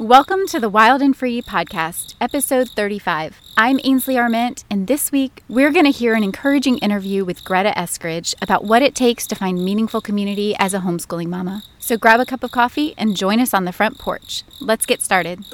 Welcome to the Wild and Free podcast, episode 35. I'm Ainsley Arment, and this week we're going to hear an encouraging interview with Greta Eskridge about what it takes to find meaningful community as a homeschooling mama. So grab a cup of coffee and join us on the front porch. Let's get started.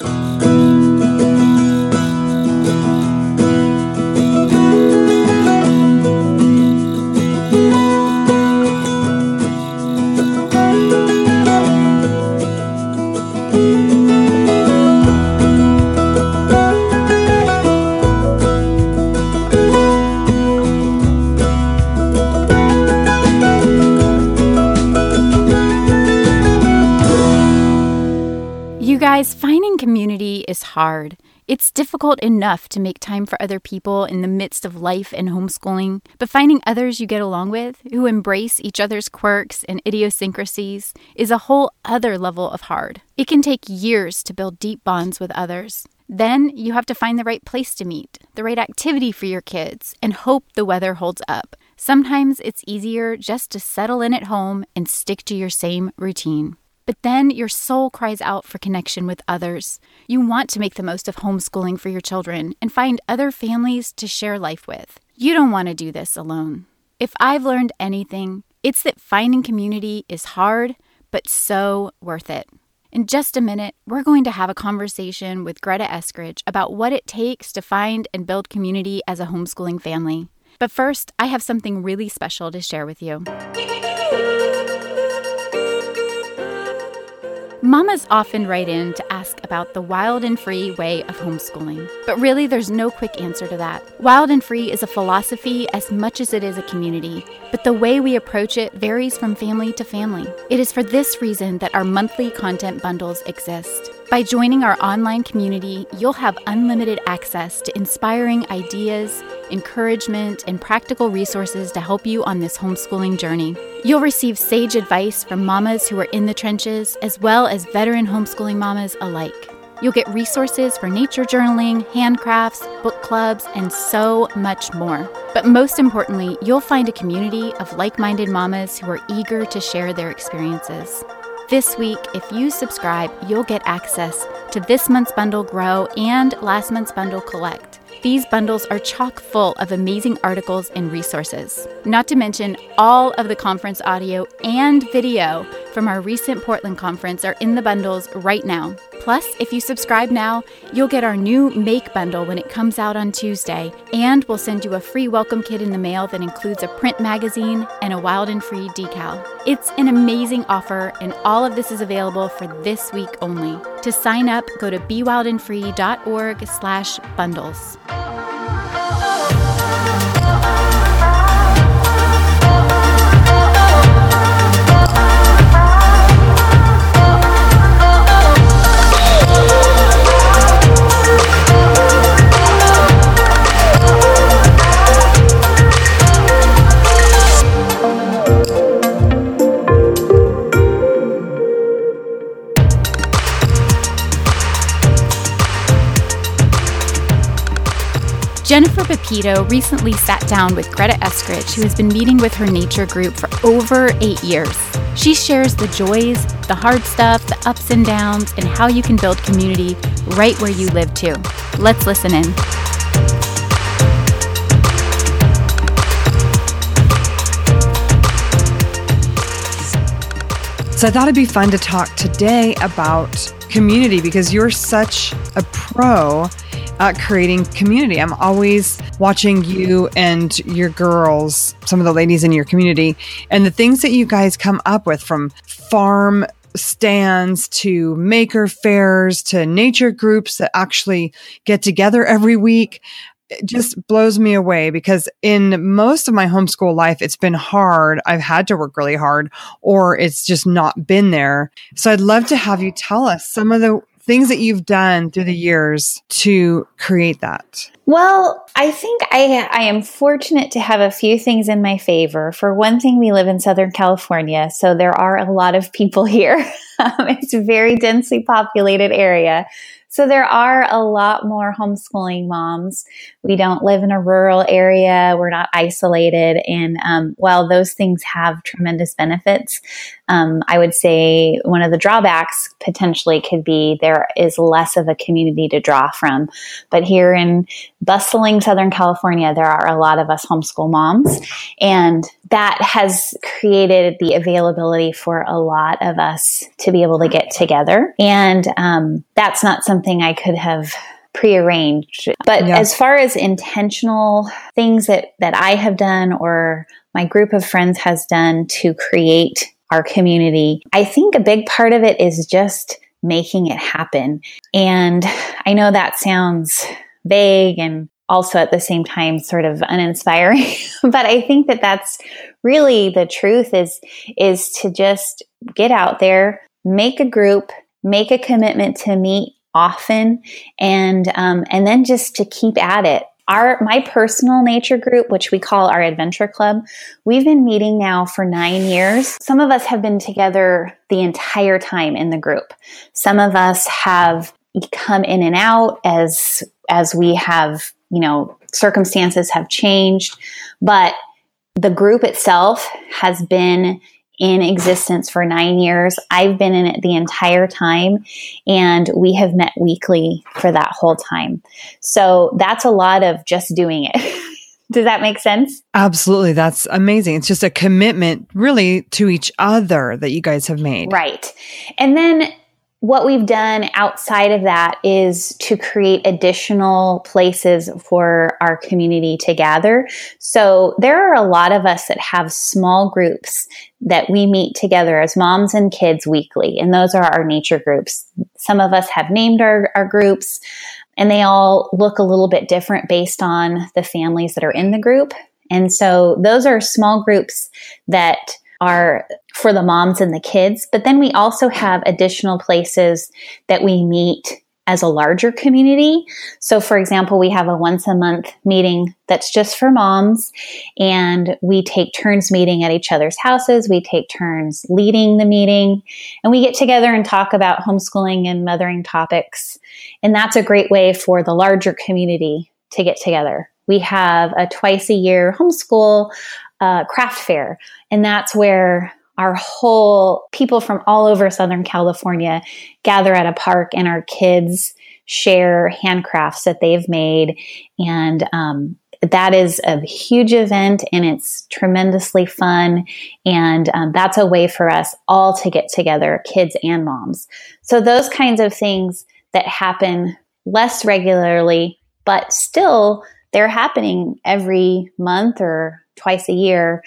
Guys, finding community is hard. It's difficult enough to make time for other people in the midst of life and homeschooling, but finding others you get along with, who embrace each other's quirks and idiosyncrasies, is a whole other level of hard. It can take years to build deep bonds with others. Then you have to find the right place to meet, the right activity for your kids, and hope the weather holds up. Sometimes it's easier just to settle in at home and stick to your same routine. But then your soul cries out for connection with others. You want to make the most of homeschooling for your children and find other families to share life with. You don't want to do this alone. If I've learned anything, it's that finding community is hard, but so worth it. In just a minute, we're going to have a conversation with Greta Eskridge about what it takes to find and build community as a homeschooling family. But first, I have something really special to share with you. Mamas often write in to ask about the wild and free way of homeschooling. But really, there's no quick answer to that. Wild and free is a philosophy as much as it is a community, but the way we approach it varies from family to family. It is for this reason that our monthly content bundles exist. By joining our online community, you'll have unlimited access to inspiring ideas, encouragement, and practical resources to help you on this homeschooling journey. You'll receive sage advice from mamas who are in the trenches, as well as veteran homeschooling mamas alike. You'll get resources for nature journaling, handcrafts, book clubs, and so much more. But most importantly, you'll find a community of like minded mamas who are eager to share their experiences. This week, if you subscribe, you'll get access to this month's bundle Grow and last month's bundle Collect. These bundles are chock full of amazing articles and resources. Not to mention, all of the conference audio and video from our recent Portland conference are in the bundles right now. Plus, if you subscribe now, you'll get our new Make bundle when it comes out on Tuesday, and we'll send you a free welcome kit in the mail that includes a print magazine and a wild and free decal. It's an amazing offer, and all of this is available for this week only. To sign up, go to bewildandfree.org Jennifer Pepito recently sat down with Greta Eskridge, who has been meeting with her nature group for over eight years. She shares the joys, the hard stuff, the ups and downs, and how you can build community right where you live too. Let's listen in. So I thought it'd be fun to talk today about community because you're such a pro at creating community. I'm always watching you and your girls, some of the ladies in your community, and the things that you guys come up with from farm stands to maker fairs to nature groups that actually get together every week it just blows me away because in most of my homeschool life, it's been hard. I've had to work really hard or it's just not been there. So I'd love to have you tell us some of the things that you've done through the years to create that. Well, I think I, I am fortunate to have a few things in my favor. For one thing, we live in Southern California, so there are a lot of people here. um, it's a very densely populated area. So there are a lot more homeschooling moms. We don't live in a rural area. We're not isolated. And um, while those things have tremendous benefits, um, I would say one of the drawbacks potentially could be there is less of a community to draw from. But here in bustling Southern California, there are a lot of us homeschool moms. And that has created the availability for a lot of us to be able to get together. And um, that's not something I could have prearranged. But yeah. as far as intentional things that, that I have done or my group of friends has done to create our community, I think a big part of it is just making it happen. And I know that sounds vague and also at the same time sort of uninspiring but i think that that's really the truth is is to just get out there make a group make a commitment to meet often and um, and then just to keep at it our my personal nature group which we call our adventure club we've been meeting now for nine years. Some of us have been together the entire time in the group. Some of us have come in and out as as we have you know, circumstances have changed, but the group itself has been in existence for nine years. I've been in it the entire time, and we have met weekly for that whole time. So that's a lot of just doing it. Does that make sense? Absolutely. That's amazing. It's just a commitment really to each other that you guys have made. Right. And then what we've done outside of that is to create additional places for our community to gather. So there are a lot of us that have small groups that we meet together as moms and kids weekly, and those are our nature groups. Some of us have named our, our groups, and they all look a little bit different based on the families that are in the group. And so those are small groups that are for the moms and the kids. But then we also have additional places that we meet as a larger community. So, for example, we have a once a month meeting that's just for moms, and we take turns meeting at each other's houses. We take turns leading the meeting, and we get together and talk about homeschooling and mothering topics. And that's a great way for the larger community to get together. We have a twice a year homeschool uh, craft fair. And that's where our whole people from all over Southern California gather at a park and our kids share handcrafts that they've made. And um, that is a huge event and it's tremendously fun. And um, that's a way for us all to get together, kids and moms. So, those kinds of things that happen less regularly, but still they're happening every month or twice a year,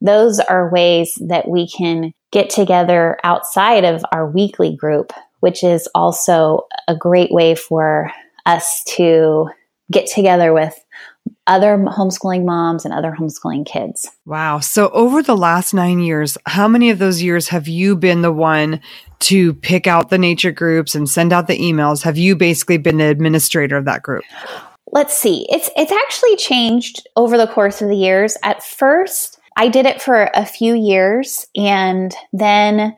those are ways that we can get together outside of our weekly group, which is also a great way for us to get together with other homeschooling moms and other homeschooling kids. Wow. So, over the last nine years, how many of those years have you been the one to pick out the nature groups and send out the emails? Have you basically been the administrator of that group? Let's see. It's it's actually changed over the course of the years. At first, I did it for a few years and then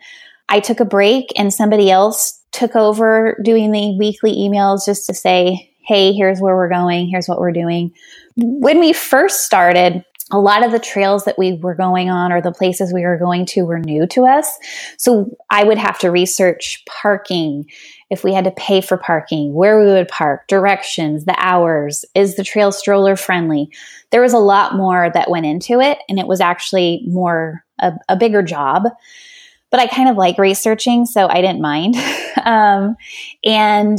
I took a break and somebody else took over doing the weekly emails just to say, "Hey, here's where we're going. Here's what we're doing." When we first started, a lot of the trails that we were going on or the places we were going to were new to us. So I would have to research parking, if we had to pay for parking, where we would park, directions, the hours, is the trail stroller friendly? There was a lot more that went into it, and it was actually more a, a bigger job. But I kind of like researching, so I didn't mind. um, and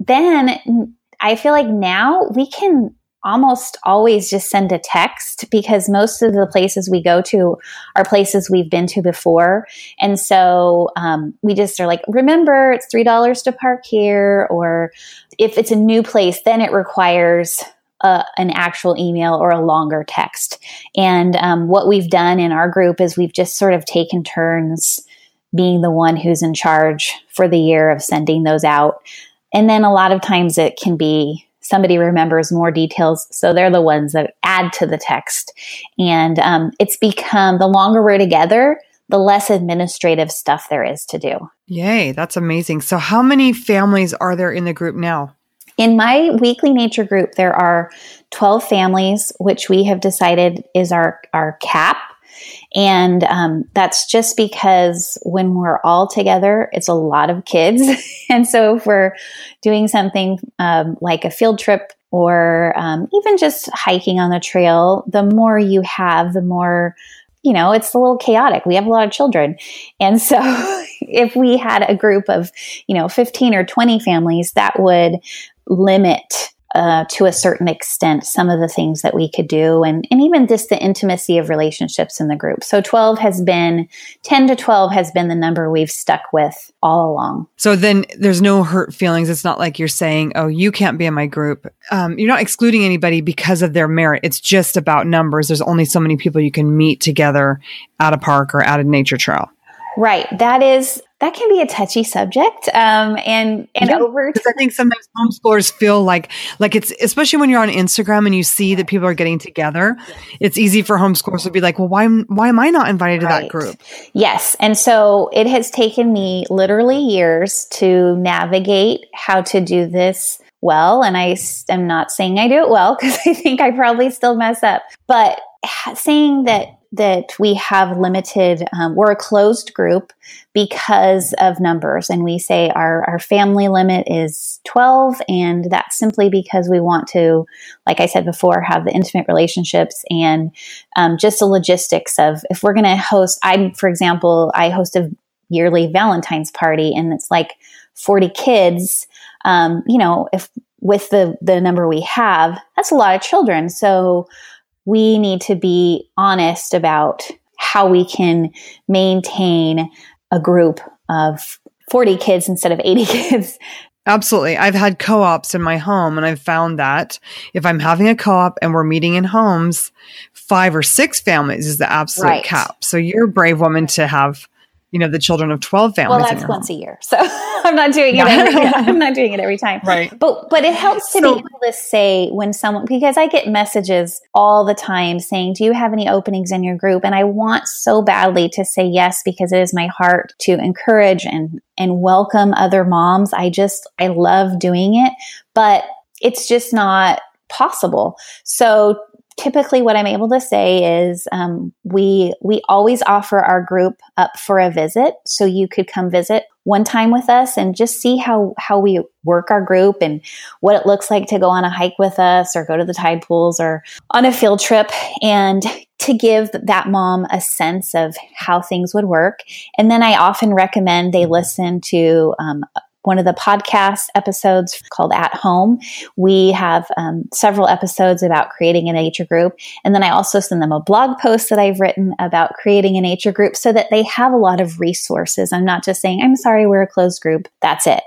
then I feel like now we can almost always just send a text because most of the places we go to are places we've been to before. And so um, we just are like, remember, it's $3 to park here. Or if it's a new place, then it requires uh, an actual email or a longer text. And um, what we've done in our group is we've just sort of taken turns being the one who's in charge for the year of sending those out. And then a lot of times it can be somebody remembers more details. So they're the ones that add to the text. And um, it's become the longer we're together, the less administrative stuff there is to do. Yay, that's amazing. So, how many families are there in the group now? In my weekly nature group, there are 12 families, which we have decided is our, our cap. And um, that's just because when we're all together, it's a lot of kids. and so if we're doing something um, like a field trip or um, even just hiking on the trail, the more you have, the more you know, it's a little chaotic. We have a lot of children. And so if we had a group of, you know, 15 or 20 families, that would limit uh, to a certain extent some of the things that we could do and, and even just the intimacy of relationships in the group. So 12 has been, 10 to 12 has been the number we've stuck with all along. So then there's no hurt feelings. It's not like you're saying, oh, you can't be in my group. Um, you're not excluding anybody because of their merit. It's just about numbers. There's only so many people you can meet together at a park or at a nature trail. Right. That is that can be a touchy subject. Um, and and yeah, over, I think sometimes homeschoolers feel like like it's especially when you're on Instagram and you see that people are getting together. It's easy for homeschoolers to be like, well, why why am I not invited right. to that group? Yes, and so it has taken me literally years to navigate how to do this well. And I am not saying I do it well because I think I probably still mess up, but saying that that we have limited um, we're a closed group because of numbers. And we say our, our family limit is 12 and that's simply because we want to like i said before have the intimate relationships and um, just the logistics of if we're going to host i for example i host a yearly valentine's party and it's like 40 kids um, you know if with the the number we have that's a lot of children. So we need to be honest about how we can maintain a group of 40 kids instead of 80 kids. Absolutely. I've had co ops in my home, and I've found that if I'm having a co op and we're meeting in homes, five or six families is the absolute right. cap. So you're a brave woman to have you know the children of 12 families well that's once a year. So i'm not doing it every, i'm not doing it every time. Right. But but it helps to so, be able to say when someone because i get messages all the time saying do you have any openings in your group? And i want so badly to say yes because it is my heart to encourage and and welcome other moms. I just i love doing it but it's just not possible. So typically what I'm able to say is um, we we always offer our group up for a visit, so you could come visit one time with us and just see how how we work our group and what it looks like to go on a hike with us or go to the tide pools or on a field trip and to give that mom a sense of how things would work. And then I often recommend they listen to um, one of the podcast episodes called At Home. We have um, several episodes about creating a nature group. And then I also send them a blog post that I've written about creating a nature group so that they have a lot of resources. I'm not just saying, I'm sorry, we're a closed group. That's it.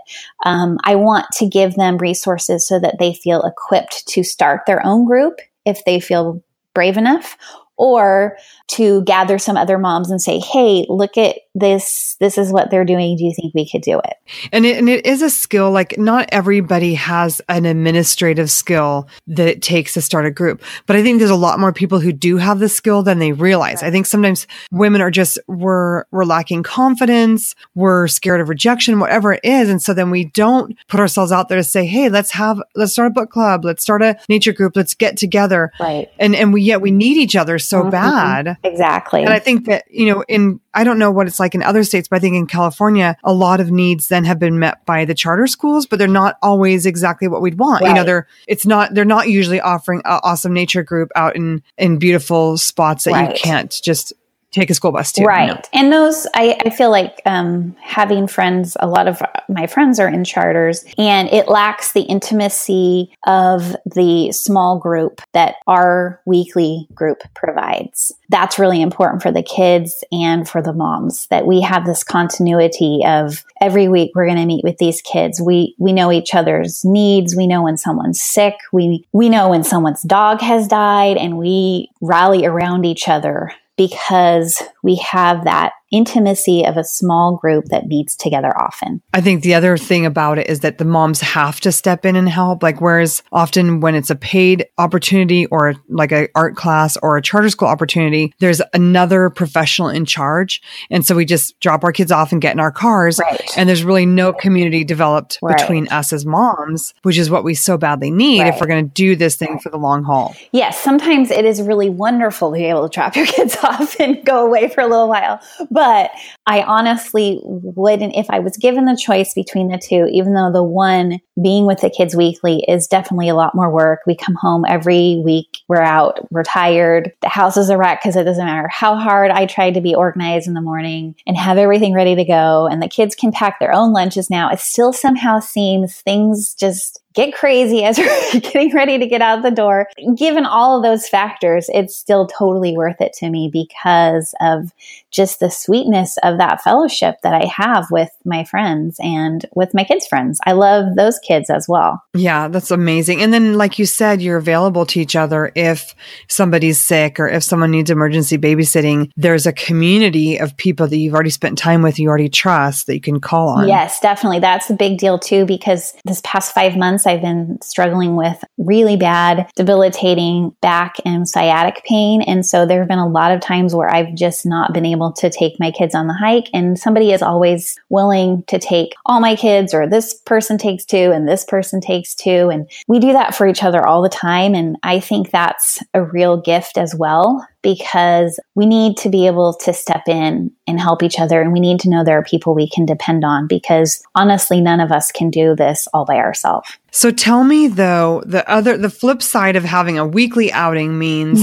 Um, I want to give them resources so that they feel equipped to start their own group if they feel brave enough or to gather some other moms and say, Hey, look at this. This is what they're doing. Do you think we could do it? And it, and it is a skill. Like not everybody has an administrative skill that it takes to start a group, but I think there's a lot more people who do have the skill than they realize. Right. I think sometimes women are just, we're, we're lacking confidence. We're scared of rejection, whatever it is. And so then we don't put ourselves out there to say, Hey, let's have, let's start a book club. Let's start a nature group. Let's get together. Right. And, and we, yet we need each other so mm-hmm. bad. Exactly. And I think that, you know, in, I don't know what it's like in other states, but I think in California, a lot of needs then have been met by the charter schools, but they're not always exactly what we'd want. Right. You know, they're, it's not, they're not usually offering an awesome nature group out in, in beautiful spots that right. you can't just take a school bus to. Right. You know? And those, I, I feel like um, having friends, a lot of my friends are in charters, and it lacks the intimacy of the small group that our weekly group provides. That's really important for the kids and for the moms that we have this continuity of every week we're going to meet with these kids. We, we know each other's needs. We know when someone's sick. We, we know when someone's dog has died and we rally around each other because we have that intimacy of a small group that meets together often. I think the other thing about it is that the moms have to step in and help. Like, whereas often when it's a paid opportunity or like a art class or a charter school opportunity, there's another professional in charge. And so we just drop our kids off and get in our cars. Right. And there's really no community developed Right. between us as moms, which is what we so badly need if we're going to do this thing for the long haul. Yes, sometimes it is really wonderful to be able to drop your kids off and go away for a little while. But I honestly wouldn't, if I was given the choice between the two, even though the one being with the kids weekly is definitely a lot more work. We come home every week, we're out, we're tired, the house is a wreck because it doesn't matter how hard I tried to be organized in the morning and have everything ready to go. And the kids can pack their own lunches now. It still somehow seems things just get crazy as we're getting ready to get out the door. Given all of those factors, it's still totally worth it to me because of just the sweetness of that fellowship that I have with my friends and with my kids' friends. I love those kids as well. Yeah, that's amazing. And then, like you said, you're available to each other if somebody's sick or if someone needs emergency babysitting. There's a community of people that you've already spent time with, you already trust that you can call on. Yes, definitely. That's a big deal too, because this past five months, I've been struggling with really bad, debilitating back and sciatic pain. And so there have been a lot of times where I've just not been able to take my kids on the hike. And somebody is always willing to take all my kids, or this person takes two and this person takes two. And we do that for each other all the time. And I think that's a real gift as well because we need to be able to step in and help each other. And we need to know there are people we can depend on because honestly, none of us can do this all by ourselves. So tell me though, the other, the flip side of having a weekly outing means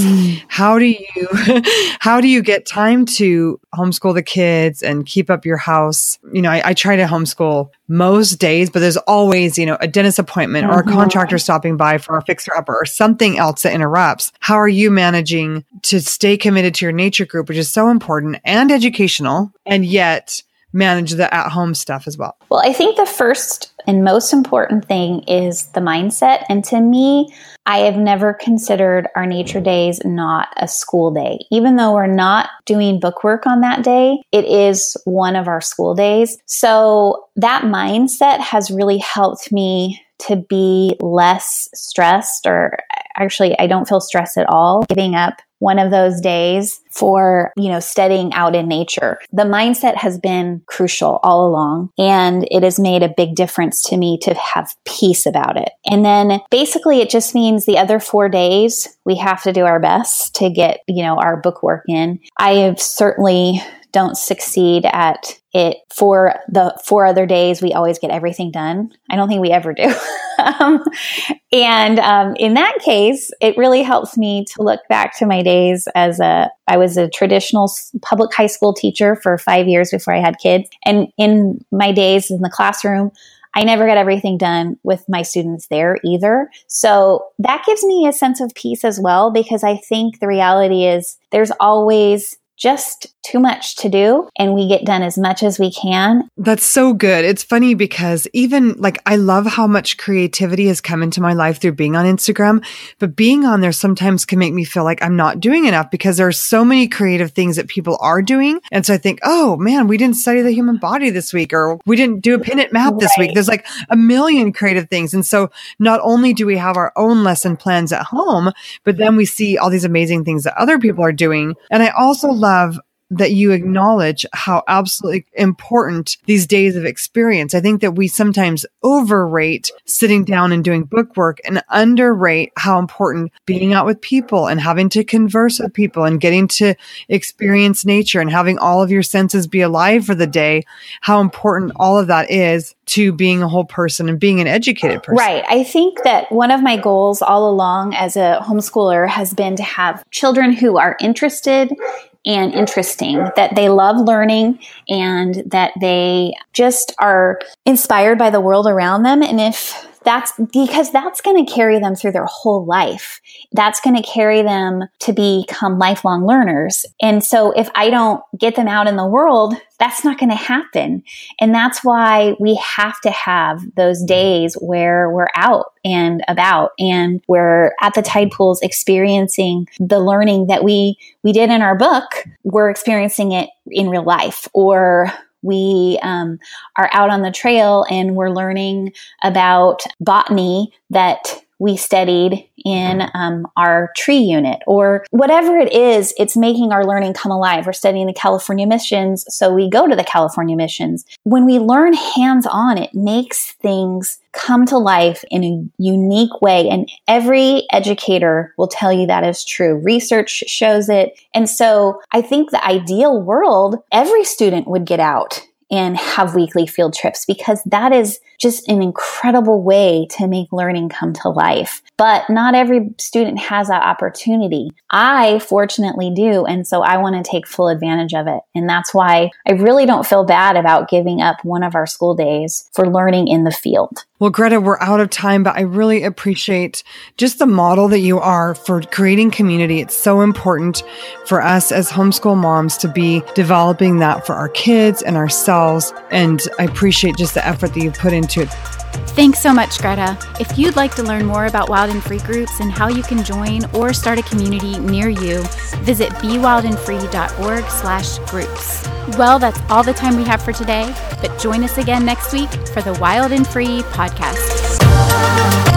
how do you, how do you get time to homeschool the kids and keep up your house? You know, I, I try to homeschool most days, but there's always, you know, a dentist appointment or a Mhm. contractor stopping by for a fixer upper or something else that interrupts. How are you managing to stay committed to your nature group, which is so important and educational and yet manage the at home stuff as well? Well, I think the first and most important thing is the mindset. And to me, I have never considered our nature days not a school day. Even though we're not doing book work on that day, it is one of our school days. So that mindset has really helped me to be less stressed or actually I don't feel stressed at all giving up one of those days for, you know, studying out in nature. The mindset has been crucial all along and it has made a big difference to me to have peace about it. And then basically it just means the other four days we have to do our best to get, you know, our book work in. I have certainly don't succeed at it for the four other days we always get everything done. I don't think we ever do. Um, and um, in that case it really helps me to look back to my days as a i was a traditional public high school teacher for five years before i had kids. And in my days in the classroom I never got everything done with my students there either. So that gives me a sense of peace as well because I think the reality is there's always just too much to do and we get done as much as we can. That's so good. It's funny because even like I love how much creativity has come into my life through being on Instagram, but being on there sometimes can make me feel like I'm not doing enough because there are so many creative things that people are doing. And so I think, oh man, we didn't study the human body this week or we didn't do a pin it map this week. There's like a million creative things. And so not only do we have our own lesson plans at home, but then we see all these amazing things that other people are doing. And I also love that you acknowledge how absolutely important these days of experience. I think that we sometimes overrate sitting down and doing book work and underrate how important being out with people and having to converse with people and getting to experience nature and having all of your senses be alive for the day, how important all of that is to being a whole person and being an educated person. Right. I think that one of my goals all along as a homeschooler has been to have children who are interested and interesting, that they love learning and that they just are inspired by the world around them. And if that's because that's going to carry them through their whole life. That's going to carry them to become lifelong learners. And so if I don't get them out in the world, that's not going to happen. And that's why we have to have those days where we're out and about and we're at the tide pools experiencing the learning that we we did in our book. We're experiencing it in real life or we um, are out on the trail and we're learning about botany that we studied in um, our tree unit or whatever it is it's making our learning come alive. We're studying the california missions so we go to the california missions. When we learn hands on it makes things come to life in a unique way and every educator will tell you that is true. Research shows it. And so i think the ideal world every student would get out and have weekly field trips because that is just an incredible way to make learning come to life. But not every student has that opportunity. I fortunately do. And so I want to take full advantage of it. And that's why I really don't feel bad about giving up one of our school days for learning in the field. Well, Greta, we're out of time, but I really appreciate just the model that you are for creating community. It's so important for us as homeschool moms to be developing that for our kids and ourselves. And I appreciate just the effort that you've put into it. Thanks so much, Greta. If you'd like to learn more about Wild and Free groups and how you can join or start a community near you, visit bewildandfree.org slash groups. Well, that's all the time we have for today, but join us again next week for the Wild and Free podcast.